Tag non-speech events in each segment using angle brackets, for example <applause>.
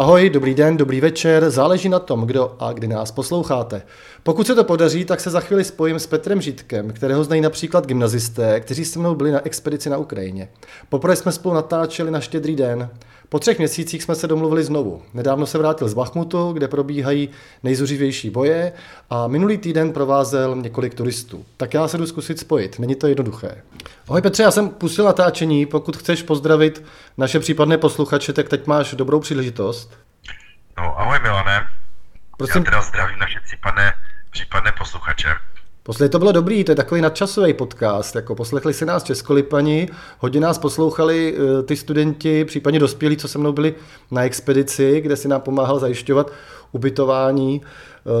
Ahoj, dobrý den, dobrý večer, záleží na tom, kdo a kdy nás posloucháte. Pokud se to podaří, tak se za chvíli spojím s Petrem Žitkem, kterého znají například gymnazisté, kteří se mnou byli na expedici na Ukrajině. Poprvé jsme spolu natáčeli na štědrý den. Po třech měsících jsme se domluvili znovu. Nedávno se vrátil z Bachmutu, kde probíhají nejzuřivější boje a minulý týden provázel několik turistů. Tak já se jdu zkusit spojit, není to jednoduché. Ahoj Petře, já jsem pustil natáčení, pokud chceš pozdravit naše případné posluchače, tak teď máš dobrou příležitost. No, ahoj Milane. Prosím. Já teda zdravím naše případné, případné posluchače. Posledně to bylo dobrý, to je takový nadčasový podcast, jako poslechli si nás Českolipani, hodně nás poslouchali eh, ty studenti, případně dospělí, co se mnou byli na expedici, kde si nám pomáhal zajišťovat ubytování.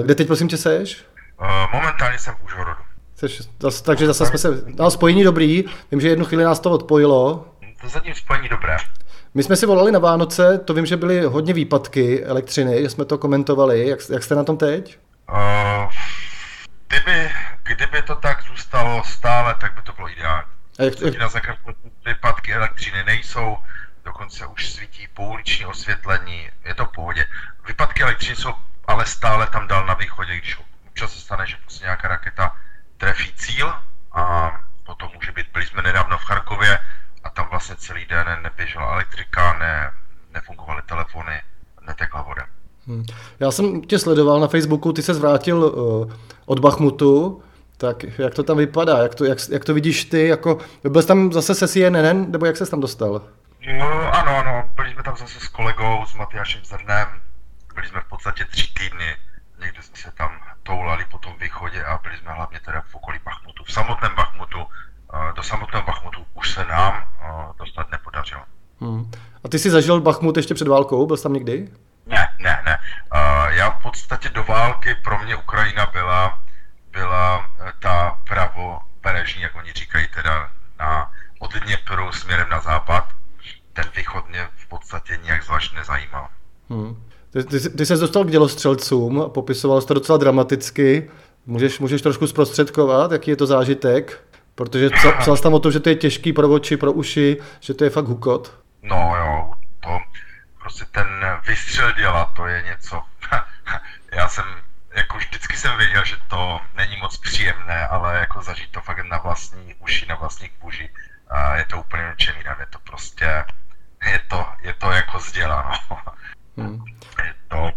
Eh, kde teď prosím tě seš? Uh, momentálně jsem v Užhorodu. Seš, zas, takže zase jsme se, no spojení dobrý, vím, že jednu chvíli nás to odpojilo. To zatím spojení dobré. My jsme si volali na Vánoce, to vím, že byly hodně výpadky elektřiny, že jsme to komentovali. Jak, jak jste na tom teď? Uh, kdyby, to tak zůstalo stále, tak by to bylo ideální. A jak, jak... Na výpadky elektřiny nejsou, dokonce už svítí pouliční osvětlení, je to v pohodě. Výpadky elektřiny jsou ale stále tam dál na východě, když občas se stane, že prostě nějaká raketa trefí cíl a potom může být, byli jsme nedávno v Charkově a tam vlastně celý den neběžela elektrika, ne, nefungovaly telefony, netekla voda. Hmm. Já jsem tě sledoval na Facebooku, ty se zvrátil uh, od Bachmutu, tak jak to tam vypadá, jak to, jak, jak to vidíš ty, jako, byl jsi tam zase se CNN, nebo jak se tam dostal? No, ano, ano, byli jsme tam zase s kolegou, s Matyášem Zrnem, byli jsme v podstatě tři týdny, někde jsme se tam toulali po tom východě a byli jsme hlavně teda v okolí Bachmutu. V samotném Bachmutu, do samotného Bachmutu už se nám dostat nepodařilo. Hmm. A ty jsi zažil Bachmut ještě před válkou, byl jsi tam někdy? Ne, ne, ne. Já v podstatě do války pro mě Ukrajina byla, byla eh, ta pravoperežní, jak oni říkají, teda na, od Dněpru směrem na západ. Ten východ mě v podstatě nějak zvlášť nezajímal. Hmm. Ty, ty, ty se dostal k dělostřelcům, popisoval jsi to docela dramaticky. Můžeš, můžeš trošku zprostředkovat, jaký je to zážitek? Protože <laughs> psal jsi tam o tom, že to je těžký pro oči, pro uši, že to je fakt hukot. No jo, to prostě ten vystřel děla, to je něco. <laughs> Já jsem, jako vždycky jsem věděl, že to není moc příjemné, ale jako zažít to fakt na vlastní uši, na vlastní kůži, a je to úplně něčem jinam, je to prostě, je to, je to jako zděláno. Hmm. <laughs> Je to,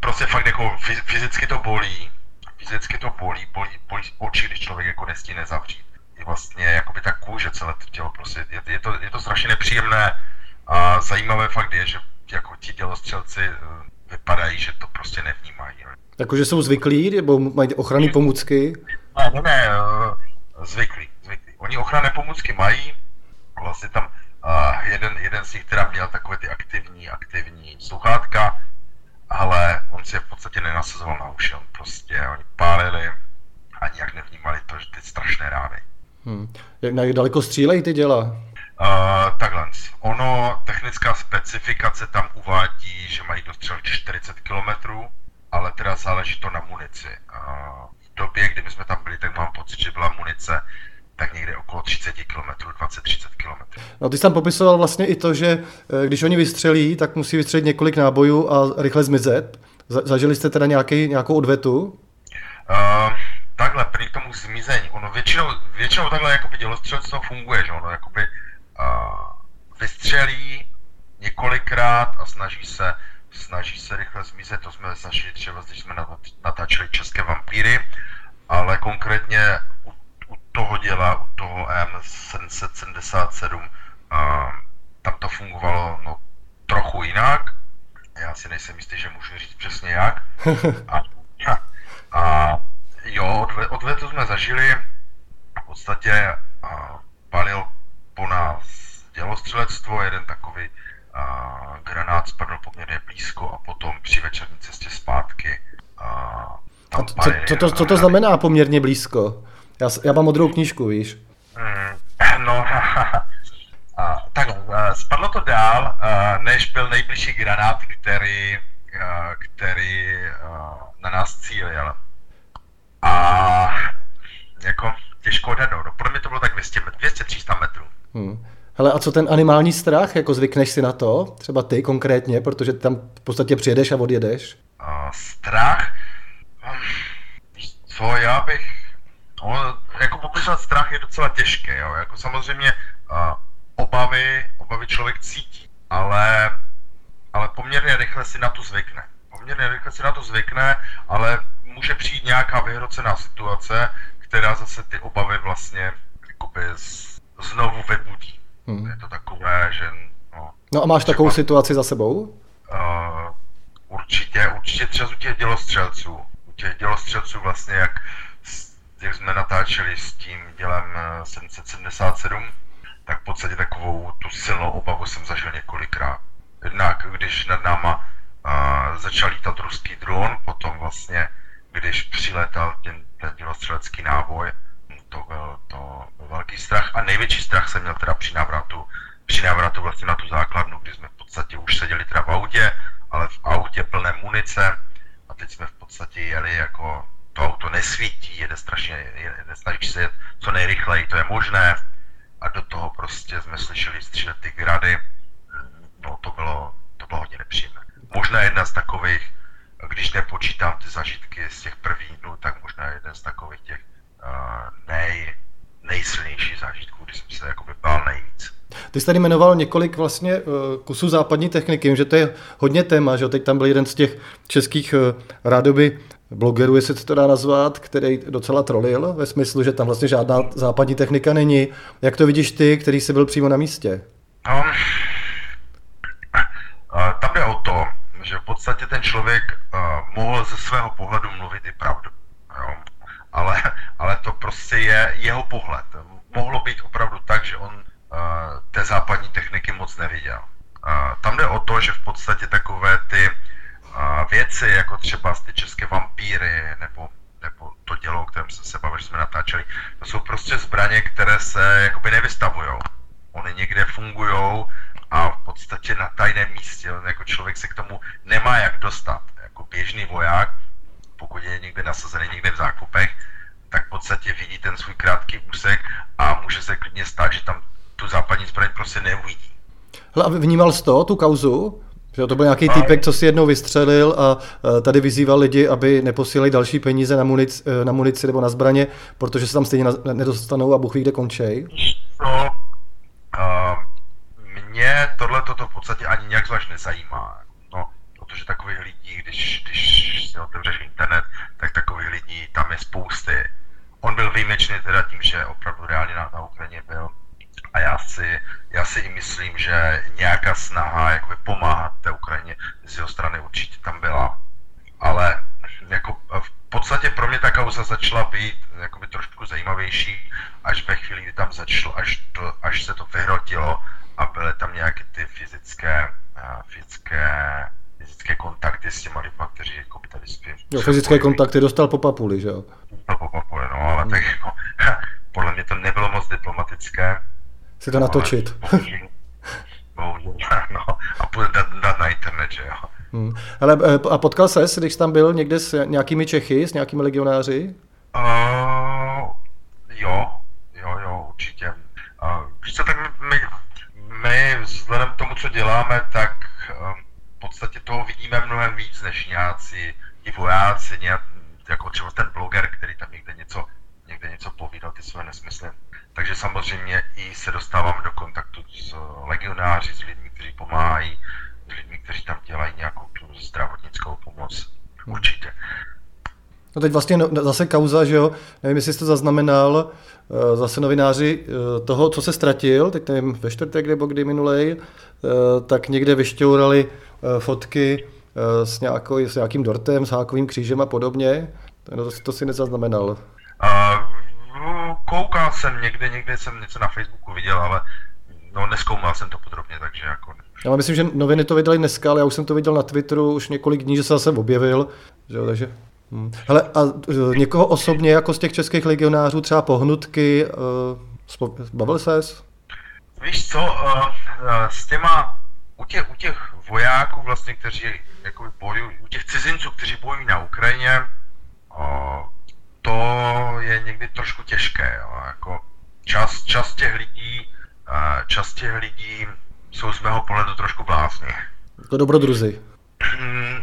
prostě fakt jako fyzicky to bolí, fyzicky to bolí, bolí, bolí oči, když člověk jako nestíne zavřít. Je vlastně jakoby ta kůže, celé to tělo, prostě je, je, to, je to strašně nepříjemné, a zajímavé fakt je, že jako ti dělostřelci vypadají, že to prostě nevnímají. Jakože jsou zvyklí, nebo mají ochranné pomůcky? Ne, ne, ne, eh, zvyklí, zvyklí. Oni ochranné pomůcky mají, vlastně tam uh, jeden, jeden z nich teda měl takové ty aktivní, aktivní sluchátka, ale on si je v podstatě nenasazoval na uši, on prostě, oni pálili a nijak nevnímali to, že ty strašné rány. Hmm. Jak daleko střílejí ty děla? Uh, takhle, ono, technická specifikace tam uvádí, že mají dostřel 40 km, ale teda záleží to na munici. Uh, v době, kdy my jsme tam byli, tak mám pocit, že byla munice tak někde okolo 30 km, 20-30 km. No ty jsi tam popisoval vlastně i to, že eh, když oni vystřelí, tak musí vystřelit několik nábojů a rychle zmizet. Zažili jste teda nějaký, nějakou odvetu? Uh, takhle, prý tomu zmizení. Ono většinou, většinou takhle jakoby dělostřelstvo funguje, že ono jakoby vystřelí několikrát a snaží se, snaží se rychle zmizet. To jsme zažili třeba, když jsme natáčeli české vampíry, ale konkrétně u, u toho děla, u toho M777, a, tam to fungovalo no, trochu jinak. Já si nejsem jistý, že můžu říct přesně jak. <laughs> A, a jo, odvetu jsme zažili. V podstatě a, palil po nás dělostřelectvo, jeden takový a, granát spadl poměrně blízko a potom při večerní cestě zpátky a, a to, co, co, to, co to znamená poměrně blízko? Já, já mám modrou knížku, víš? Mm, <laughs> no, <laughs> a, tak spadlo to dál, a, než byl nejbližší granát, který, a, který a, na nás cílil. A jako těžko odhadnout. No, pro mě to bylo tak 200, 200-300 metrů. Hmm. Hele, a co ten animální strach, jako zvykneš si na to, třeba ty konkrétně, protože tam v podstatě přijedeš a odjedeš? Uh, strach? Um, co, já bych... No, jako popisovat strach je docela těžké, jo. Jako samozřejmě uh, obavy, obavy člověk cítí, ale, ale poměrně rychle si na to zvykne. Poměrně rychle si na to zvykne, ale může přijít nějaká vyhrocená situace, která zase ty obavy vlastně jakoby znovu vybudí. Hmm. Je to takové, že... No, no a máš třeba, takovou situaci za sebou? Uh, určitě, určitě třeba u těch dělostřelců. U těch dělostřelců vlastně, jak, jak jsme natáčeli s tím dělem 777, eh, tak v podstatě takovou tu silnou obavu jsem zažil několikrát. Jednak když nad náma uh, začal lítat ruský dron, potom vlastně, když přiletal ten, ten dělostřelecký náboj, to byl, to velký strach a největší strach jsem měl teda při návratu, při návratu vlastně na tu základnu, kdy jsme v podstatě už seděli teda v autě, ale v autě plné munice a teď jsme v podstatě jeli jako to auto nesvítí, jede strašně, jede, snaží se jet co nejrychleji, to je možné a do toho prostě jsme slyšeli střílet ty grady, no to bylo, to bylo hodně nepříjemné. Možná jedna z takových, když nepočítám ty zažitky z těch prvních dnů, tak možná jeden z takových těch nej, nejsilnější zážitků, kdy jsem se jakoby bál nejvíc. Ty jsi tady jmenoval několik vlastně eh, kusů západní techniky, že to je hodně téma, že teď tam byl jeden z těch českých eh, rádoby blogerů, jestli se to dá nazvat, který docela trolil, ve smyslu, že tam vlastně žádná západní technika není. Jak to vidíš ty, který jsi byl přímo na místě? No, tam jde o to, že v podstatě ten člověk uh, mohl ze svého pohledu mluvit i pravdu. Jo? Ale, ale to prostě je jeho pohled. Mohlo být opravdu tak, že on uh, té západní techniky moc neviděl. Uh, tam jde o to, že v podstatě takové ty uh, věci, jako třeba ty české vampíry, nebo, nebo to dělo, o kterém jsem se bavil, že jsme natáčeli, to jsou prostě zbraně, které se jakoby nevystavují. Oni někde fungují a v podstatě na tajném místě, jako člověk se k tomu nemá jak dostat. Jako běžný voják, pokud je někde nasazený někde v zákupech, tak v podstatě vidí ten svůj krátký úsek a může se klidně stát, že tam tu západní zbraň prostě neuvidí. Hele, a vnímal jsi to, tu kauzu? Že to byl nějaký týpek, co si jednou vystřelil a tady vyzýval lidi, aby neposílali další peníze na munici, e, na munici nebo na zbraně, protože se tam stejně nedostanou a Bůh ví, kde končej. No, uh, mě tohle toto v podstatě ani nějak zvlášť nezajímá. Protože takových lidí, když, když si otevřeš internet, tak takových lidí tam je spousty. On byl výjimečný teda tím, že opravdu reálně na, na Ukrajině byl. A já si, já si i myslím, že nějaká snaha jakoby pomáhat té Ukrajině z jeho strany určitě tam byla. Ale jako v podstatě pro mě ta kauza začala být jakoby trošku zajímavější až ve chvíli, kdy tam začalo, až, to, až se to vyhrotilo a byly tam nějaké ty fyzické, fyzické fyzické kontakty s těma lidma, kteří jako by tady spí. Jo, fyzické kontakty dostal po papuli, že jo? Dostal po papuli, no, ale hmm. tak jako, <laughs> podle mě to nebylo moc diplomatické. Si to natočit. Bohužel, <laughs> <laughs> no, a půjde dát, dát na internet, že jo. Hmm. Ale eh, a potkal ses, když tam byl někde s nějakými Čechy, s nějakými legionáři? Uh, jo, jo, jo, určitě. Uh, víš co, tak my, my vzhledem k tomu, co děláme, tak toho vidíme mnohem víc než nějací ti vojáci, nějak, jako třeba ten bloger, který tam někde něco, někde něco povídal, ty své nesmysly. Takže samozřejmě i se dostávám do kontaktu s legionáři, s lidmi, kteří pomáhají, s lidmi, kteří tam dělají nějakou tu zdravotnickou pomoc. Určitě. No teď vlastně no, zase kauza, že jo, nevím, jestli jste to zaznamenal, eh, zase novináři eh, toho, co se ztratil, teď nevím, ve čtvrtek nebo kdy minulej, eh, tak někde vyšťourali fotky s, nějakou, s nějakým dortem, s hákovým křížem a podobně. No, to, to si nezaznamenal. Uh, koukal jsem někde, někde jsem něco na Facebooku viděl, ale no, neskoumal jsem to podrobně, takže jako... Já myslím, že noviny to vydali dneska, ale já už jsem to viděl na Twitteru už několik dní, že se zase objevil, že, takže Hmm. Hele, a někoho osobně, jako z těch českých legionářů, třeba pohnutky, uh, bavil ses? Víš co, uh, s těma, u těch, u těch vojáků vlastně, kteří jako bojují, u těch cizinců, kteří bojují na Ukrajině, uh, to je někdy trošku těžké, jo, jako čas, čas těch lidí část těch lidí jsou z mého pohledu trošku blázni. Jako dobrodruzi. Hmm.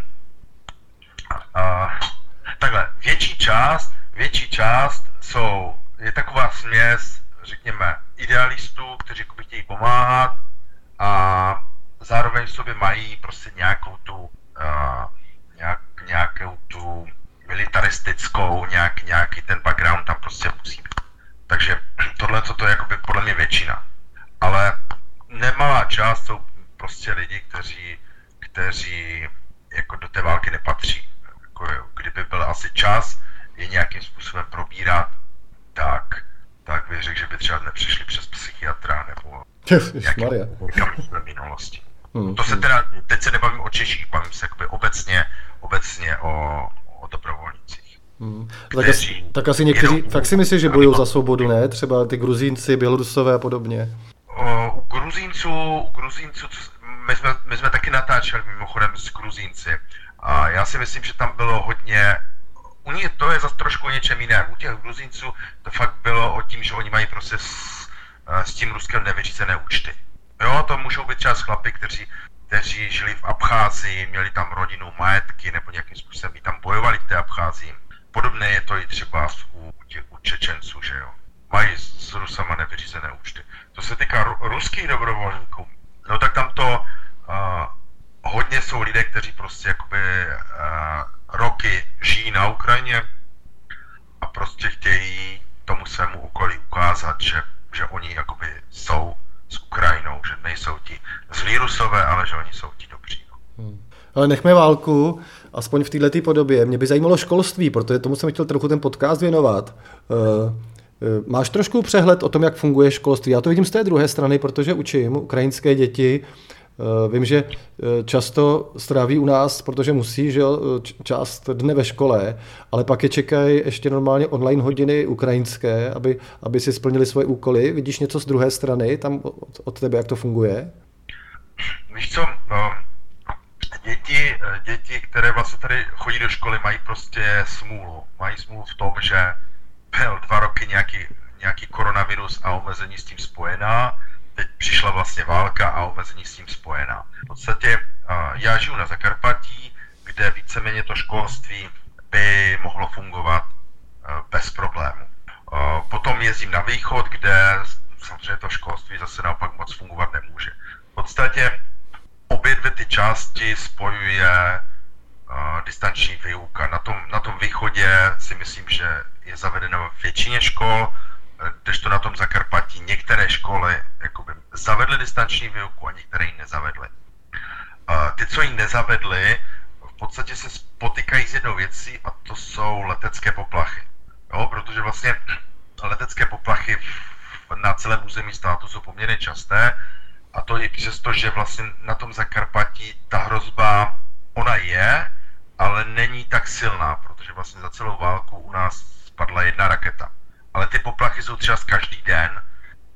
takhle, větší část, větší část jsou, je taková směs, řekněme, idealistů, kteří chtějí pomáhat a zároveň v sobě mají prostě nějakou tu, uh, nějak, nějakou tu militaristickou, nějak, nějaký ten background tam prostě musí být. Takže tohle to je jakoby podle mě většina. Ale nemalá část jsou prostě lidi, kteří, kteří jako do té války nepatří. Jako, kdyby byl asi čas je nějakým způsobem probírat, tak, tak bych řekl, že by třeba nepřišli přes psychiatra nebo minulosti. Hmm. To se teda, teď se nebavím o Češích, bavím se jakoby obecně, obecně o, o dobrovolnících. Hmm. Tak, asi, tak asi někteří, jenom, tak si myslíš, že bojují za svobodu, ne? Třeba ty Gruzínci, Bělorusové a podobně. O, u Gruzínců, u Gruzínců my, jsme, my jsme taky natáčeli mimochodem s Gruzínci. A já si myslím, že tam bylo hodně u nich to je zase trošku něčem jiném. U těch Gruzínců to fakt bylo o tím, že oni mají prostě s, s tím Ruskem nevyřízené účty. Jo, to můžou být třeba chlapy, kteří, kteří žili v Abcházii, měli tam rodinu, majetky, nebo nějakým způsobem tam bojovali v té Abcházii. Podobné je to i třeba u, u Čečenců, že jo. Mají s Rusama nevyřízené účty. To se týká ru, ruských dobrovolníků, no tak tam to uh, hodně jsou lidé, kteří prostě jakoby uh, roky žijí na Ukrajině a prostě chtějí tomu svému okolí ukázat, že, že oni jakoby jsou s Ukrajinou, že nejsou ti zlí rusové, ale že oni jsou ti dobří. Hmm. Ale nechme válku, aspoň v této podobě. Mě by zajímalo školství, protože tomu jsem chtěl trochu ten podcast věnovat. Uh, Máš trošku přehled o tom, jak funguje školství? Já to vidím z té druhé strany, protože učím ukrajinské děti Eh, vím, že eh, často stráví u nás, protože musí, že jo, část dne ve škole, ale pak je čekají ještě normálně online hodiny ukrajinské, aby, aby si splnili svoje úkoly. Vidíš něco z druhé strany, tam od, od tebe, jak to funguje? Víš co, no, děti, děti, které vlastně tady chodí do školy, mají prostě smůlu. Mají smůlu v tom, že byl dva roky nějaký, nějaký koronavirus a omezení s tím spojená teď přišla vlastně válka a omezení s tím spojená. V podstatě já žiju na Zakarpatí, kde víceméně to školství by mohlo fungovat bez problému. Potom jezdím na východ, kde samozřejmě to školství zase naopak moc fungovat nemůže. V podstatě obě dvě ty části spojuje distanční výuka. Na tom, na tom východě si myslím, že je zavedeno většině škol, to na tom Zakarpatí některé školy jakoby, zavedly distanční výuku a některé ji nezavedly. Ty, co ji nezavedly, v podstatě se spotykají s jednou věcí a to jsou letecké poplachy. Jo, protože vlastně <clears throat> letecké poplachy na celém území státu jsou poměrně časté a to i přesto, že vlastně na tom Zakarpatí ta hrozba, ona je, ale není tak silná, protože vlastně za celou válku u nás spadla jedna raketa ale ty poplachy jsou třeba z každý den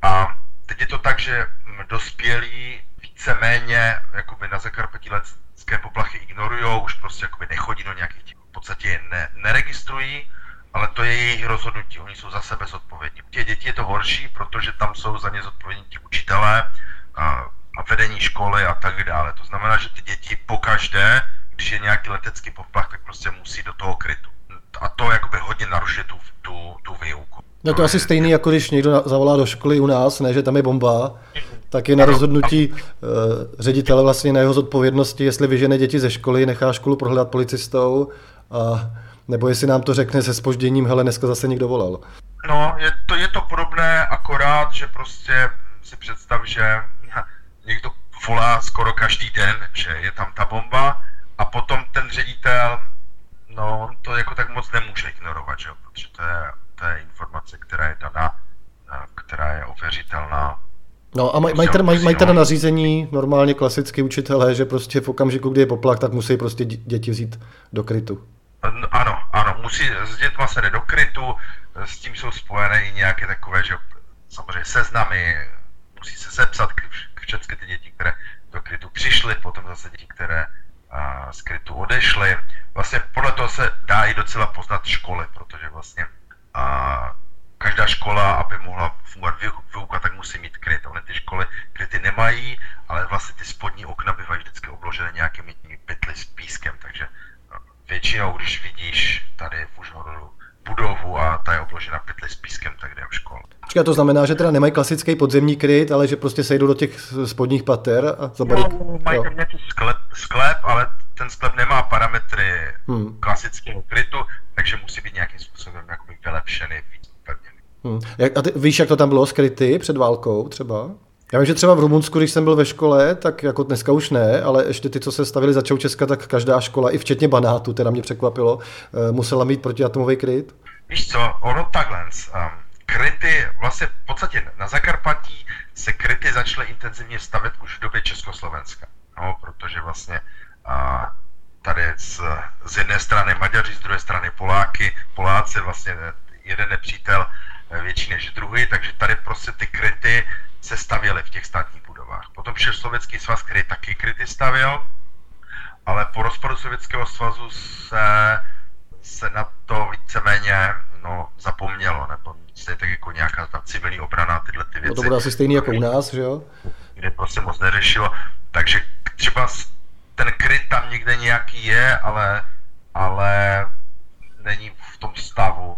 a teď je to tak, že dospělí víceméně jakoby na Zakarpatí letecké poplachy ignorují, už prostě jakoby nechodí do nějakých těch, v podstatě ne, neregistrují, ale to je jejich rozhodnutí, oni jsou za sebe zodpovědní. Těch dětí je to horší, protože tam jsou za ně zodpovědní ti učitelé a, a vedení školy a tak dále. To znamená, že ty děti pokaždé, když je nějaký letecký poplach, tak prostě musí do toho krytu. A to jakoby hodně narušuje tu, tu, tu výuku. No to asi stejný, jako když někdo zavolá do školy u nás, ne, že tam je bomba, tak je na rozhodnutí uh, ředitele vlastně na jeho zodpovědnosti, jestli vyžene děti ze školy, nechá školu prohledat policistou, a, nebo jestli nám to řekne se spožděním, hele, dneska zase někdo volal. No, je to, je to podobné, akorát, že prostě si představ, že někdo volá skoro každý den, že je tam ta bomba a potom ten ředitel, no, to jako tak moc nemůže ignorovat, že? protože to je je informace, která je daná, která je ověřitelná. No a maj, mají teda, maj, maj teda nařízení normálně klasicky učitelé, že prostě v okamžiku, kdy je poplach, tak musí prostě děti vzít do krytu. Ano, ano, musí, s dětma se jde do krytu, s tím jsou spojené i nějaké takové, že samozřejmě seznamy, musí se sepsat všechny ty děti, které do krytu přišly, potom zase děti, které a, z krytu odešly. Vlastně podle toho se dá i docela poznat školy, protože vlastně a každá škola, aby mohla fungovat výuka, tak nemusí mít kryt. Ony ty školy kryty nemají, ale vlastně ty spodní okna bývají vždycky obložené nějakými pytly s pískem, takže no, většinou, když vidíš tady v Užhorodu budovu a ta je obložena pytly s pískem, tak jdem škol. Počkej, to znamená, že teda nemají klasický podzemní kryt, ale že prostě sejdou do těch spodních pater a zabalí... No, mají tam nějaký sklep, sklep, ale ten sklep nemá parametry hmm. klasického krytu, takže musí být nějakým způsobem jakoby vylepšený, víc Hmm. Jak, a ty, víš, jak to tam bylo skryty před válkou třeba? Já vím, že třeba v Rumunsku, když jsem byl ve škole, tak jako dneska už ne, ale ještě ty, co se stavili za Čaučeska, tak každá škola, i včetně Banátu, teda mě překvapilo, eh, musela mít protiatomový kryt. Víš co, ono takhle, um, kryty, vlastně v podstatě na Zakarpatí se kryty začaly intenzivně stavět už v době Československa, no, protože vlastně tady z, z jedné strany Maďaři, z druhé strany Poláky, Poláci, vlastně jeden nepřítel eh, větší než druhý, takže tady prostě ty kryty se stavěly v těch státních budovách. Potom přišel Sovětský svaz, který taky kryty stavěl, ale po rozpadu Sovětského svazu se, se na to víceméně no, zapomnělo, nebo se tak jako nějaká ta civilní obrana, tyhle ty věci. No to bude asi stejný jako u nás, že jo? Kde prostě moc neřešilo. Takže třeba ten kryt tam někde nějaký je, ale, ale není v tom stavu,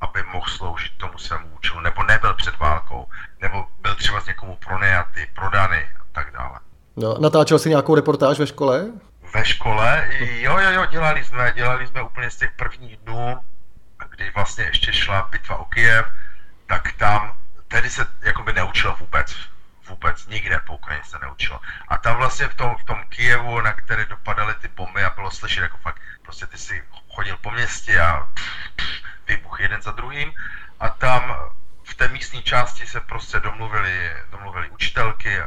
aby mohl sloužit tomu svému účelu, nebo nebyl před válkou, nebo byl třeba z někomu pronajatý, prodaný a tak dále. No, natáčel jsi nějakou reportáž ve škole? Ve škole? Jo, jo, jo, dělali jsme, dělali jsme úplně z těch prvních dnů, kdy vlastně ještě šla bitva o Kyjev, tak tam, tedy se jakoby neučilo vůbec, vůbec nikde po Ukrajině se neučilo. A tam vlastně v tom, v tom Kijevu, na které dopadaly ty bomby a bylo slyšet jako fakt, prostě ty si chodil po městě a výbuch jeden za druhým a tam v té místní části se prostě domluvili, domluvili učitelky,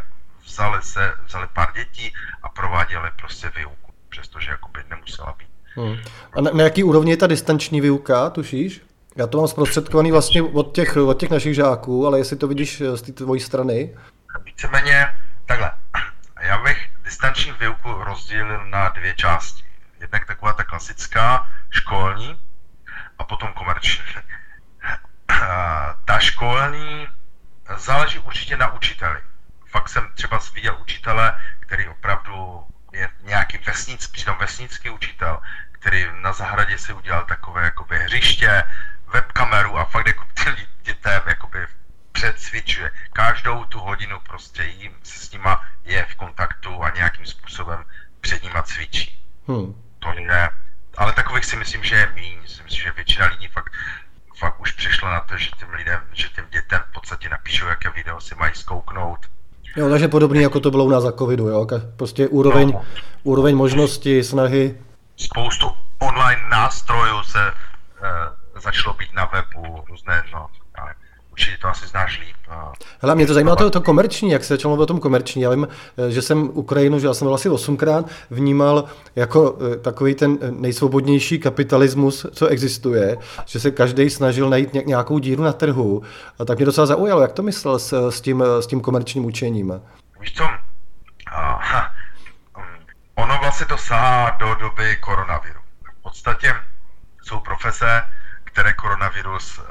vzali se, vzali pár dětí a prováděli prostě výuku, přestože jakoby nemusela být. Hmm. A na, na jaký úrovni je ta distanční výuka, tušíš? Já to mám zprostředkovaný vlastně od těch, od těch našich žáků, ale jestli to vidíš z té tvojí strany. Víceméně takhle. Já bych distanční výuku rozdělil na dvě části. Jednak taková ta klasická školní a potom komerční. Ta školní záleží určitě na učiteli. Fakt jsem třeba viděl učitele, který opravdu je nějaký vesnický, přitom vesnický učitel, který na zahradě si udělal takové jakoby hřiště, webkameru a fakt jako dětem jakoby předcvičuje. Každou tu hodinu prostě jim se s nima je v kontaktu a nějakým způsobem před nima cvičí. Hmm. To je, ale takových si myslím, že je méně. Myslím si, že většina lidí fakt, fakt už přišla na to, že těm lidem, že těm dětem v podstatě napíšou, jaké video si mají zkouknout. Jo, takže podobný, jako to bylo u nás za covidu, jo? Prostě úroveň, no. úroveň možnosti, snahy. Spoustu online nástrojů se uh, začalo být na webu, různé, no, určitě to asi znáš líp. Hele, mě to zajímá to, to komerční, jak se začalo o tom komerční. Já vím, eh, že jsem Ukrajinu, že já jsem byl asi osmkrát, vnímal jako eh, takový ten nejsvobodnější kapitalismus, co existuje, že se každý snažil najít nějakou díru na trhu. A tak mě docela zaujalo, jak to myslel s, s, tím, s tím komerčním učením. Víš co, Aha. ono vlastně to sahá do doby koronaviru. V podstatě jsou profese, které koronavirus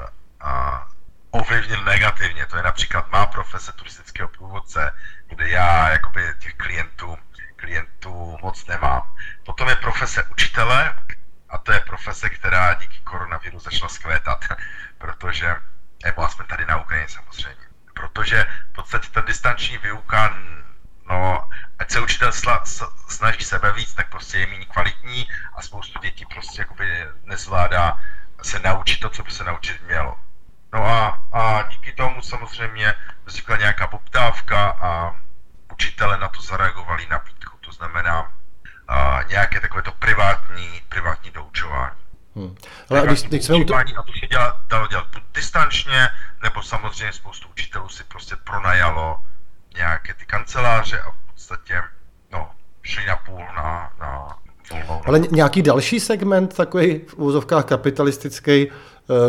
a, ovlivnil negativně. To je například má profese turistického průvodce, kde já jakoby těch klientů, klientů moc nemám. Potom je profese učitele a to je profese, která díky koronaviru začala skvétat, <laughs> protože, nebo aspoň tady na Ukrajině samozřejmě, protože v podstatě ta distanční výuka, no, ať se učitel sla, snaží sebe víc, tak prostě je méně kvalitní a spoustu dětí prostě jakoby nezvládá se naučit to, co by se naučit mělo. No a, a díky tomu samozřejmě vznikla nějaká poptávka a učitele na to zareagovali nabídku. To znamená a, nějaké takové to privátní, privátní doučování. Hmm. Ale když, když jsme to... A to se děla, dalo dělat buď distančně, nebo samozřejmě spoustu učitelů si prostě pronajalo nějaké ty kanceláře a v podstatě no, šli na půl na, na volnou. Ale nějaký další segment takový v úzovkách kapitalistický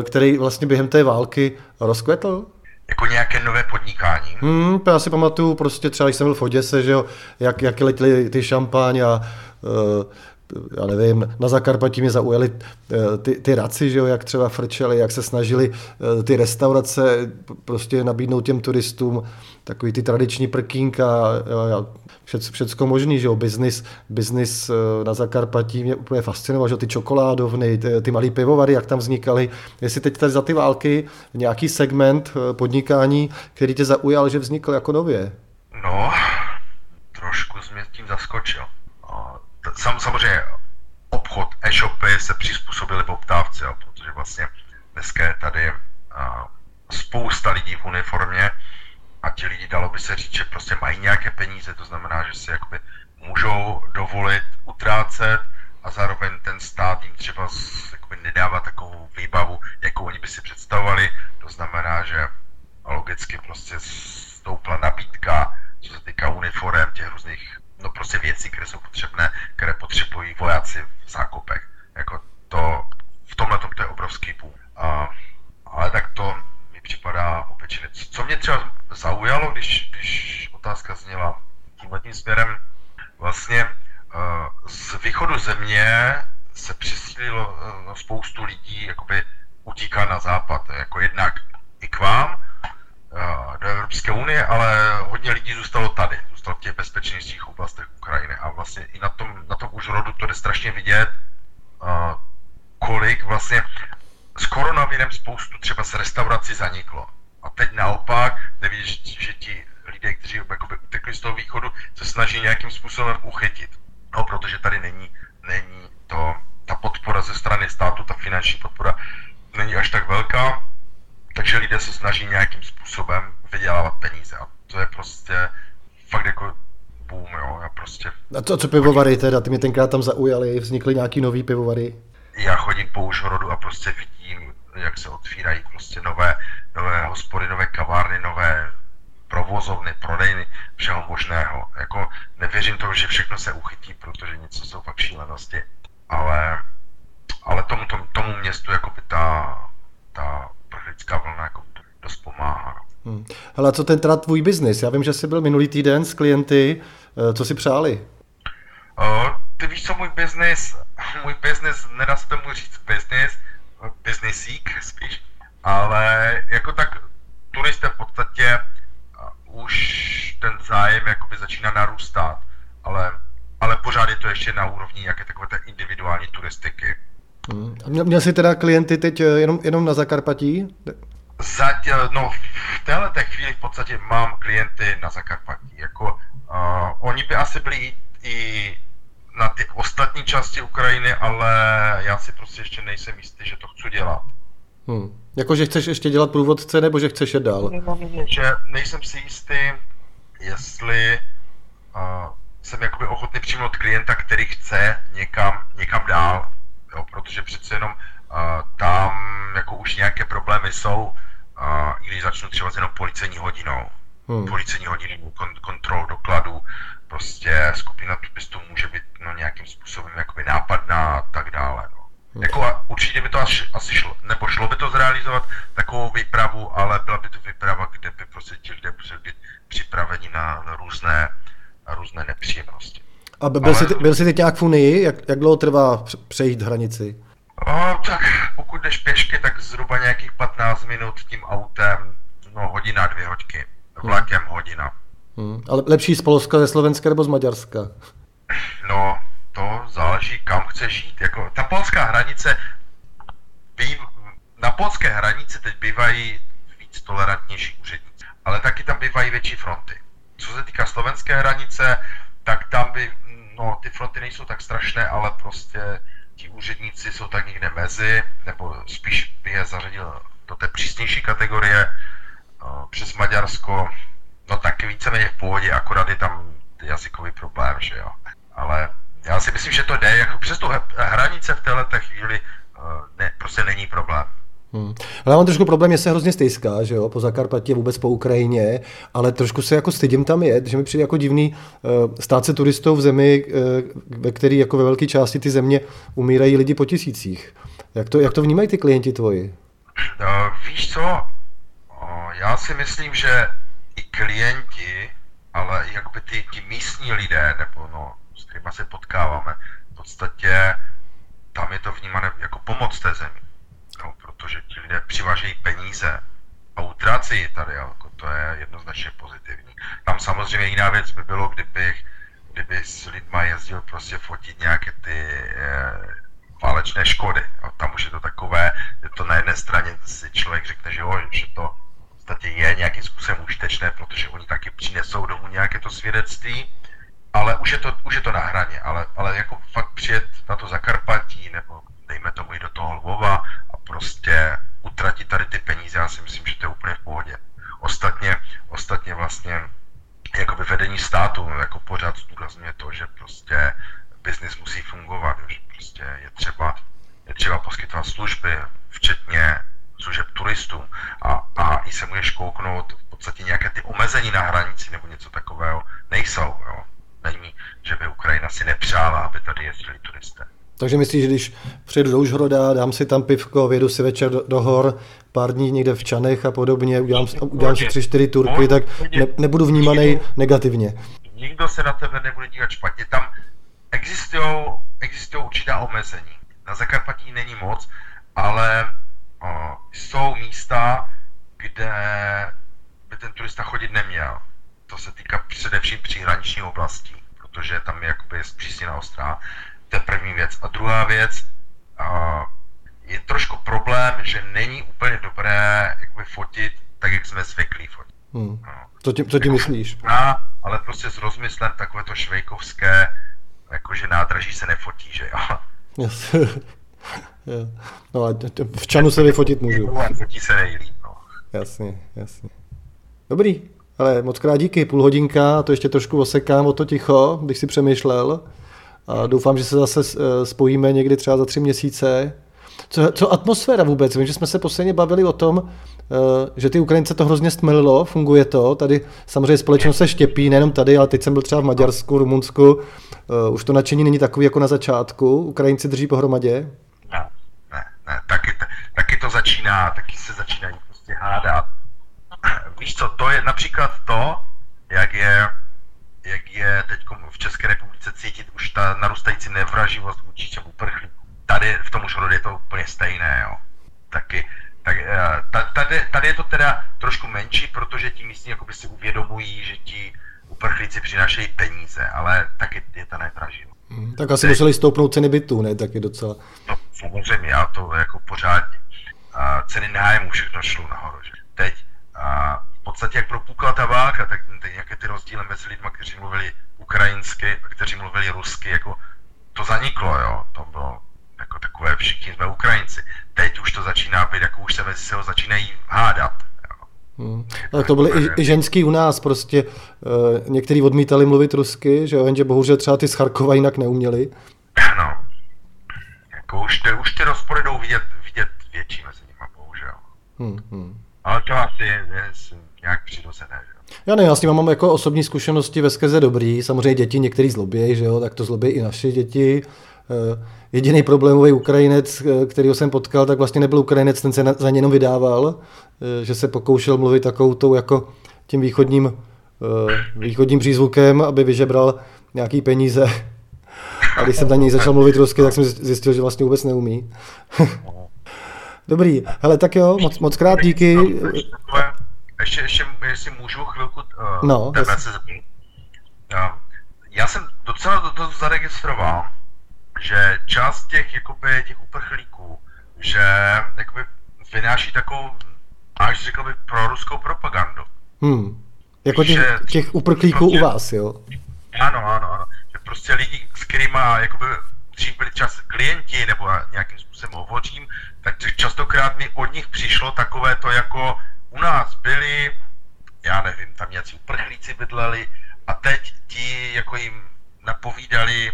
který vlastně během té války rozkvetl? Jako nějaké nové podnikání. Hmm, já si pamatuju prostě třeba, když jsem byl v Oděse, že jo, jak, jak letěly ty šampaň a uh, já nevím, na Zakarpatí mě zaujaly eh, ty, ty raci, že jo, jak třeba frčeli, jak se snažili eh, ty restaurace prostě nabídnout těm turistům takový ty tradiční prkínka, všecko, všecko možný, že jo, business, business eh, na Zakarpatí mě úplně fascinoval, že jo, ty čokoládovny, ty, ty malý pivovary, jak tam vznikaly. Jestli teď tady za ty války nějaký segment podnikání, který tě zaujal, že vznikl jako nově? No, trošku jsi mě tím zaskočil sam, samozřejmě obchod, e-shopy se přizpůsobily poptávce, jo, protože vlastně dneska je tady a, spousta lidí v uniformě a ti lidi, dalo by se říct, že prostě mají nějaké peníze, to znamená, že si jakoby můžou dovolit utrácet a zároveň ten stát jim třeba jakoby nedává takovou výbavu, jakou oni by si představovali, to znamená, že logicky prostě stoupla nabídka, co se týká uniform, těch různých no prostě věci, které jsou potřebné, které potřebují vojáci v zákopech. Jako to, v tomhle to je obrovský boom. A, ale tak to mi připadá opečeně. Co mě třeba zaujalo, když, když otázka zněla tímhle tím směrem, vlastně uh, z východu země se přesílilo uh, spoustu lidí, jakoby utíká na západ, jako jednak i k vám, uh, do Evropské unie, ale hodně lidí zůstalo tady těch bezpečnějších oblastech Ukrajiny. A vlastně i na tom, na tom už rodu to jde strašně vidět, kolik vlastně s koronavirem spoustu třeba z restaurací zaniklo. A teď naopak, kde vidíš, že ti lidé, kteří jakoby utekli z toho východu, se snaží nějakým způsobem uchytit. No, protože tady není, není to, ta podpora ze strany státu, ta finanční podpora není až tak velká, takže lidé se snaží nějakým způsobem vydělávat peníze. A to je prostě fakt jako boom, jo, já prostě... A to, co pivovary teda, ty mě tenkrát tam zaujali, vznikly nějaký nový pivovary? Já chodím po Užhorodu a prostě vidím, jak se otvírají prostě nové, nové hospody, nové kavárny, nové provozovny, prodejny, všeho možného. Jako nevěřím tomu, že všechno se uchytí, protože něco jsou fakt šílenosti, ale, ale tomu, tomu, tomu městu jako by ta, ta prchlická vlna jako dost pomáhá. No. Hmm. Hele, co ten teda tvůj biznis? Já vím, že jsi byl minulý týden s klienty. Eh, co si přáli? Uh, ty víš co, můj biznis, můj biznis, nedá se tomu říct biznis, biznisík spíš, ale jako tak turisté v podstatě uh, už ten zájem jakoby začíná narůstat, ale, ale pořád je to ještě na úrovni nějaké takové té individuální turistiky. Hmm. A měl, měl jsi teda klienty teď jenom, jenom na Zakarpatí? Zatě, no, v této chvíli v podstatě mám klienty na Zakarpatí. Jako, uh, oni by asi byli i na ty ostatní části Ukrajiny, ale já si prostě ještě nejsem jistý, že to chci dělat. Hmm. Jako, že chceš ještě dělat průvodce, nebo že chceš je dál? Že nejsem si jistý, jestli uh, jsem jakoby ochotný přijmout klienta, který chce někam, někam dál, jo, protože přece jenom uh, tam jako už nějaké problémy jsou, a když začnu třeba s jenom policejní hodinou, hmm. policejní hodiny, kon, kontrol dokladů, prostě skupina turistů může být no, nějakým způsobem jakoby nápadná a tak dále. No. Hmm. Jako určitě by to asi, asi šlo, nebo šlo by to zrealizovat takovou výpravu, ale byla by to výprava, kde by prostě ti lidé museli být připraveni na, na různé, na různé nepříjemnosti. A byl, ale... jsi, byl jsi teď nějak v Unii? Jak, jak dlouho trvá přejít hranici? O, tak pokud jdeš pěšky, tak zhruba nějakých 15 minut tím autem, no hodina, dvě hoďky. Vlakem hmm. hodina. Hmm. Ale lepší z Polska, ze Slovenska nebo z Maďarska? No, to záleží, kam chceš žít. Jako, ta polská hranice, býv, na polské hranici teď bývají víc tolerantnější úředníci, ale taky tam bývají větší fronty. Co se týká slovenské hranice, tak tam by, no, ty fronty nejsou tak strašné, ale prostě ti úředníci jsou tak někde mezi, nebo spíš bych je zařadil do té přísnější kategorie přes Maďarsko, no taky víceméně v pohodě, akorát je tam jazykový problém, že jo. Ale já si myslím, že to jde, jako přes tu hranice v této chvíli ne, prostě není problém. Hmm. Ale já mám trošku problém, že se hrozně stejská, že jo, po Zakarpatě, vůbec po Ukrajině, ale trošku se jako stydím tam jet, že mi přijde jako divný uh, stát se turistou v zemi, uh, ve který jako ve velké části ty země umírají lidi po tisících. Jak to, jak to vnímají ty klienti tvoji? Uh, víš co, uh, já si myslím, že i klienti, ale i jakoby ty, ty místní lidé, nebo no, s kterými se potkáváme, podstatě tam je to vnímané jako pomoc té zemi. Protože ti lidé přivážejí peníze a utrácejí tady, jako to je jednoznačně pozitivní. Tam samozřejmě jiná věc by bylo, kdybych, kdyby s lidma jezdil prostě fotit nějaké ty e, válečné škody. A tam už je to takové, že to na jedné straně si člověk řekne, že jo, že to v podstatě je nějakým způsobem užitečné, protože oni taky přinesou domů nějaké to svědectví, ale už je to, už je to na hraně, ale, ale jako fakt přijet na to Zakarpatí, nebo dejme tomu i do toho Lvova prostě utratit tady ty peníze, já si myslím, že to je úplně v pohodě. Ostatně, ostatně vlastně jako vedení státu jako pořád zdůrazňuje to, že prostě biznis musí fungovat, že prostě je třeba, je třeba poskytovat služby, včetně služeb turistům a, a i se můžeš kouknout v podstatě nějaké ty omezení na hranici nebo něco takového nejsou. Jo. Není, že by Ukrajina si nepřála, aby tady jezdili turisté. Takže myslíš, že když přijedu do Užhoroda, dám si tam pivko, vědu si večer do, do hor, pár dní někde v Čanech a podobně, udělám, udělám si tři, čtyři turky, tak ne, nebudu vnímaný negativně. Nikdo se na tebe nebude dívat špatně. Tam existují určitá omezení. Na Zakarpatí není moc, ale o, jsou místa, kde by ten turista chodit neměl. To se týká především příhraniční oblastí, protože tam je jakoby zpřísněna ostrá. To je první věc. A druhá věc, je trošku problém, že není úplně dobré jakoby fotit tak, jak jsme zvyklí fotit. Hmm. No. Co, tím, co tím myslíš? Na, ale prostě s rozmyslem takové to švejkovské, jakože nádraží se nefotí, že jo. Yes. <laughs> no a v Čanu se vyfotit můžu. Fotí se nejlíp, no. Jasně, jasně. Dobrý, ale moc krát díky, půl hodinka, a to ještě trošku osekám o to ticho, bych si přemýšlel. A doufám, že se zase eh, spojíme někdy třeba za tři měsíce. Co, co atmosféra vůbec? Vím, že jsme se posledně bavili o tom, Eh, že ty Ukrajince to hrozně stmelilo, funguje to. Tady samozřejmě společnost se štěpí, nejenom tady, ale teď jsem byl třeba v Maďarsku, Rumunsku. Eh, už to nadšení není takový jako na začátku. Ukrajinci drží pohromadě? Ne, ne, ne. Taky, taky to začíná, taky se začínají prostě hádat. Víš co, to je například to, jak je, jak je teď v České republice cítit už ta narůstající nevraživost vůči těm uprchlíkům. Tady v tom už je to úplně stejné, jo. Taky tak eh, tady, tady je to teda trošku menší, protože ti místní jakoby si uvědomují, že ti uprchlíci přinášejí peníze, ale taky je to nedraží. Hmm, tak asi Teď, museli stoupnout ceny bytů, ne? Taky docela. No samozřejmě, já to jako pořádně. A ceny nájmu všechno šlo nahoru. Že? Teď a podstatě jak propukla ta válka, tak ty, nějaké ty rozdíly mezi lidmi, kteří mluvili ukrajinsky a kteří mluvili rusky, jako to zaniklo, jo. To bylo jako takové, všichni jsme Ukrajinci. Teď už to začíná být, jako už se mezi sebou začínají hádat. Hmm. Ale to byly i, i ženský u nás, prostě uh, někteří odmítali mluvit rusky, že jo, jenže bohužel třeba ty z Charkova jinak neuměli. No, jako už ty, už ty rozpory jdou vidět, vidět větší mezi nimi, bohužel. Hmm, hmm. Ale to asi je, je nějak přirozené, že já ne, já s tím mám jako osobní zkušenosti ve skrze dobrý. Samozřejmě děti některý zlobějí, že jo, tak to zlobí i naše děti. Eh, jediný problémový Ukrajinec, eh, kterýho jsem potkal, tak vlastně nebyl Ukrajinec, ten se za ně jenom vydával, eh, že se pokoušel mluvit takovou tou jako tím východním, východním přízvukem, aby vyžebral nějaký peníze. A když jsem na něj začal mluvit rusky, tak jsem zjistil, že vlastně vůbec neumí. <laughs> Dobrý, hele, tak jo, moc, moc krát díky. Ještě, ještě, jestli můžu chvilku uh, no, se zeptat. Já jsem docela do toho zaregistroval, že část těch, jakoby, těch uprchlíků, že jakoby, vynáší takovou, až řekl bych, proruskou propagandu. Hmm. Jako těch, těch uprchlíků prostě, u vás, jo? Ano, ano, ano. Že prostě lidi, s kterými jakoby, dřív byli čas klienti, nebo nějakým způsobem hovořím, tak častokrát mi od nich přišlo takové to, jako u nás byli, já nevím, tam nějací uprchlíci bydleli a teď ti jako jim napovídali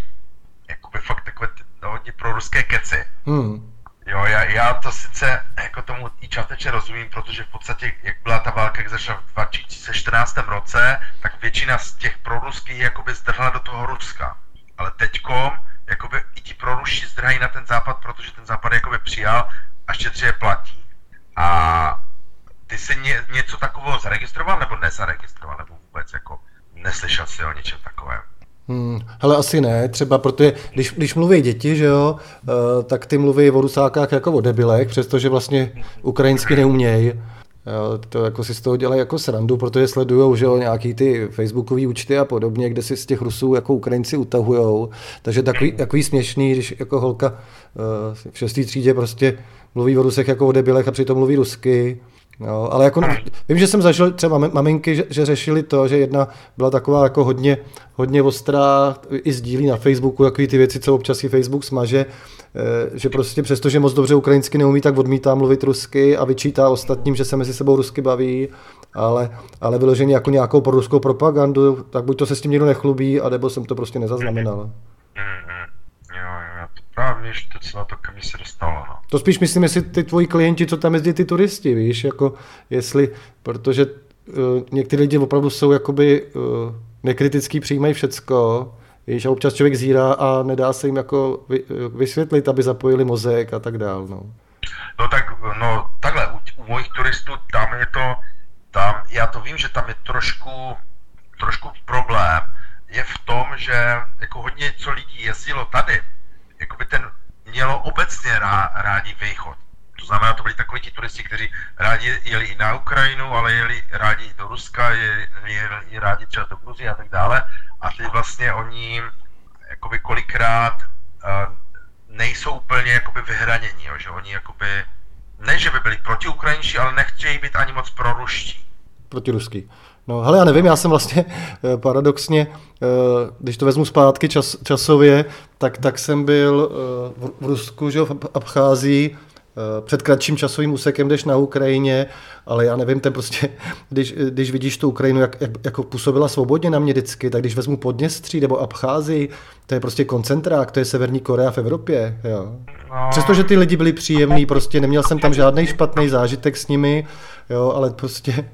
jakoby fakt takové no, hodně pro ruské keci. Hmm. Jo, já, já to sice jako tomu i částečně rozumím, protože v podstatě, jak byla ta válka, jak začala v 2014 roce, tak většina z těch proruských jakoby zdrhla do toho Ruska. Ale teďko, jakoby i ti proruši zdrhají na ten západ, protože ten západ jakoby přijal a štědře je platí. A ty jsi ně, něco takového zaregistroval nebo nezaregistroval, nebo vůbec jako neslyšel jsi o něčem takovém? Hmm, hele, asi ne, třeba protože když, když mluví děti, že jo, uh, tak ty mluví o rusákách jako o debilech, přestože vlastně ukrajinsky neumějí. Jo, to jako si z toho dělají jako srandu, protože sledují že jo, nějaký ty facebookové účty a podobně, kde si z těch Rusů jako Ukrajinci utahujou. Takže takový, takový směšný, když jako holka uh, v šestý třídě prostě mluví o Rusech jako o debilech a přitom mluví rusky. Jo, ale jako, vím, že jsem zažil třeba maminky, že, že řešili to, že jedna byla taková jako hodně, hodně ostrá, i sdílí na Facebooku takový ty věci, co občas i Facebook smaže, eh, že prostě přesto, že moc dobře ukrajinsky neumí, tak odmítá mluvit rusky a vyčítá ostatním, že se mezi sebou rusky baví, ale, ale vyloženě jako nějakou proruskou propagandu, tak buď to se s tím někdo nechlubí, anebo jsem to prostě nezaznamenal. Mm-hmm právě, že docela to kam se dostalo. No. To spíš myslím, jestli ty tvoji klienti, co tam jezdí ty turisti, víš, jako jestli, protože uh, někteří lidi opravdu jsou jakoby uh, nekritický, přijímají všecko, víš, a občas člověk zírá a nedá se jim jako vy, uh, vysvětlit, aby zapojili mozek a tak dál, no. No tak, no takhle, u, u mojich turistů tam je to, tam, já to vím, že tam je trošku, trošku problém, je v tom, že jako hodně co lidí jezdilo tady, jakoby ten mělo obecně rá, rádi východ. To znamená, to byli takoví ti turisti, kteří rádi jeli i na Ukrajinu, ale jeli rádi do Ruska, jeli, jeli rádi třeba do Gruzie a tak dále. A ty vlastně oni jakoby kolikrát uh, nejsou úplně jakoby vyhranění, jo, že oni jakoby, ne, že by byli proti Ukrajinští, ale nechtějí být ani moc proruští. Protiruský. No, hele, já nevím, já jsem vlastně eh, paradoxně, eh, když to vezmu zpátky čas, časově, tak, tak jsem byl eh, v Rusku, že v Abcházii, před kratším časovým úsekem jdeš na Ukrajině, ale já nevím, ten prostě, když, když vidíš tu Ukrajinu, jak, jak jako působila svobodně na mě vždycky, tak když vezmu Podněstří nebo Abcházii, to je prostě koncentrák, to je Severní Korea v Evropě. Jo. Přestože ty lidi byli příjemní, prostě neměl jsem tam žádný špatný zážitek s nimi, jo, ale prostě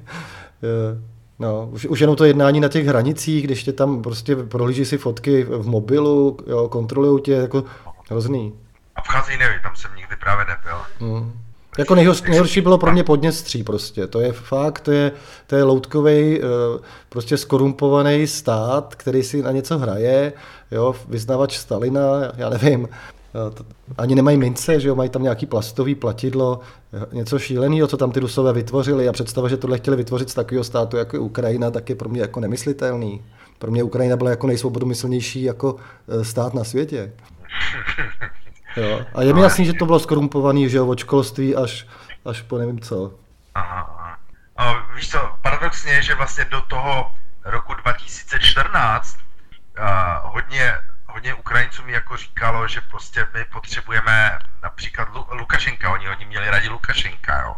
No, už, už jenom to jednání na těch hranicích, když tě tam prostě prohlíží si fotky v mobilu, jo, kontrolují tě, jako hrozný. A v Chazí nevím, tam jsem nikdy právě nebyl. Mm. Jako nejhorší, nejhorší bylo pro mě Podněstří prostě. To je fakt, to je, to je loutkový, eh, prostě skorumpovaný stát, který si na něco hraje, jo, vyznavač Stalina, já nevím. Ani nemají mince, že jo, mají tam nějaký plastový platidlo, něco šíleného, co tam ty Rusové vytvořili a představa, že tohle chtěli vytvořit z takového státu jako je Ukrajina, tak je pro mě jako nemyslitelný. Pro mě Ukrajina byla jako nejsvobodomyslnější jako e, stát na světě. Jo. A je mi jasný, že to bylo skorumpovaný, že jo, od školství až, až po nevím co. Aha, aha. víš co, paradoxně je, že vlastně do toho roku 2014 uh, hodně hodně Ukrajinců mi jako říkalo, že prostě my potřebujeme například Lu- Lukašenka, oni, oni měli rádi Lukašenka, jo.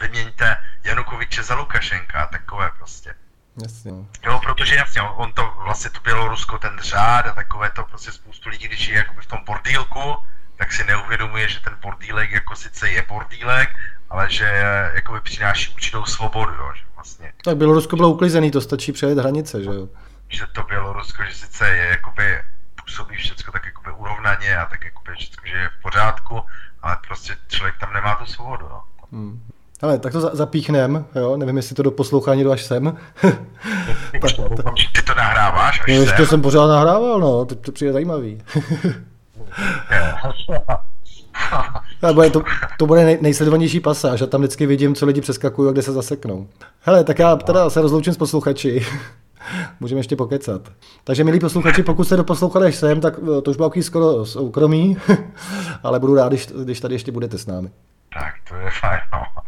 Vyměňte Janukoviče za Lukašenka, takové prostě. Jasně. Jo, protože jasně, on to vlastně to Bělorusko, ten řád a takové to prostě spoustu lidí, když je jakoby v tom bordílku, tak si neuvědomuje, že ten bordílek jako sice je bordílek, ale že jakoby přináší určitou svobodu, jo, že vlastně. Tak Bělorusko bylo uklizený, to stačí přejet hranice, že jo? Že to Bělorusko, že sice je jakoby působí všechno tak jakoby urovnaně a tak jakoby všechno, že je v pořádku, ale prostě člověk tam nemá tu svobodu. No. Hmm. Ale tak to za- zapíchnem, jo, nevím, jestli to do poslouchání do až sem. <laughs> tak, ta... Ty to nahráváš až no, sem? to jsem pořád nahrával, no, to, to přijde zajímavý. <laughs> Ale bude to, to bude nej, nejsledovanější pasáž a tam vždycky vidím, co lidi přeskakují a kde se zaseknou. Hele, tak já teda se rozloučím s posluchači. Můžeme ještě pokecat. Takže milí posluchači, pokud jste doposlouchali až sem, tak eh, to už bylo skoro soukromí, <laughs> ale budu rád, když, když tady ještě budete s námi. Tak, to je fajn. No.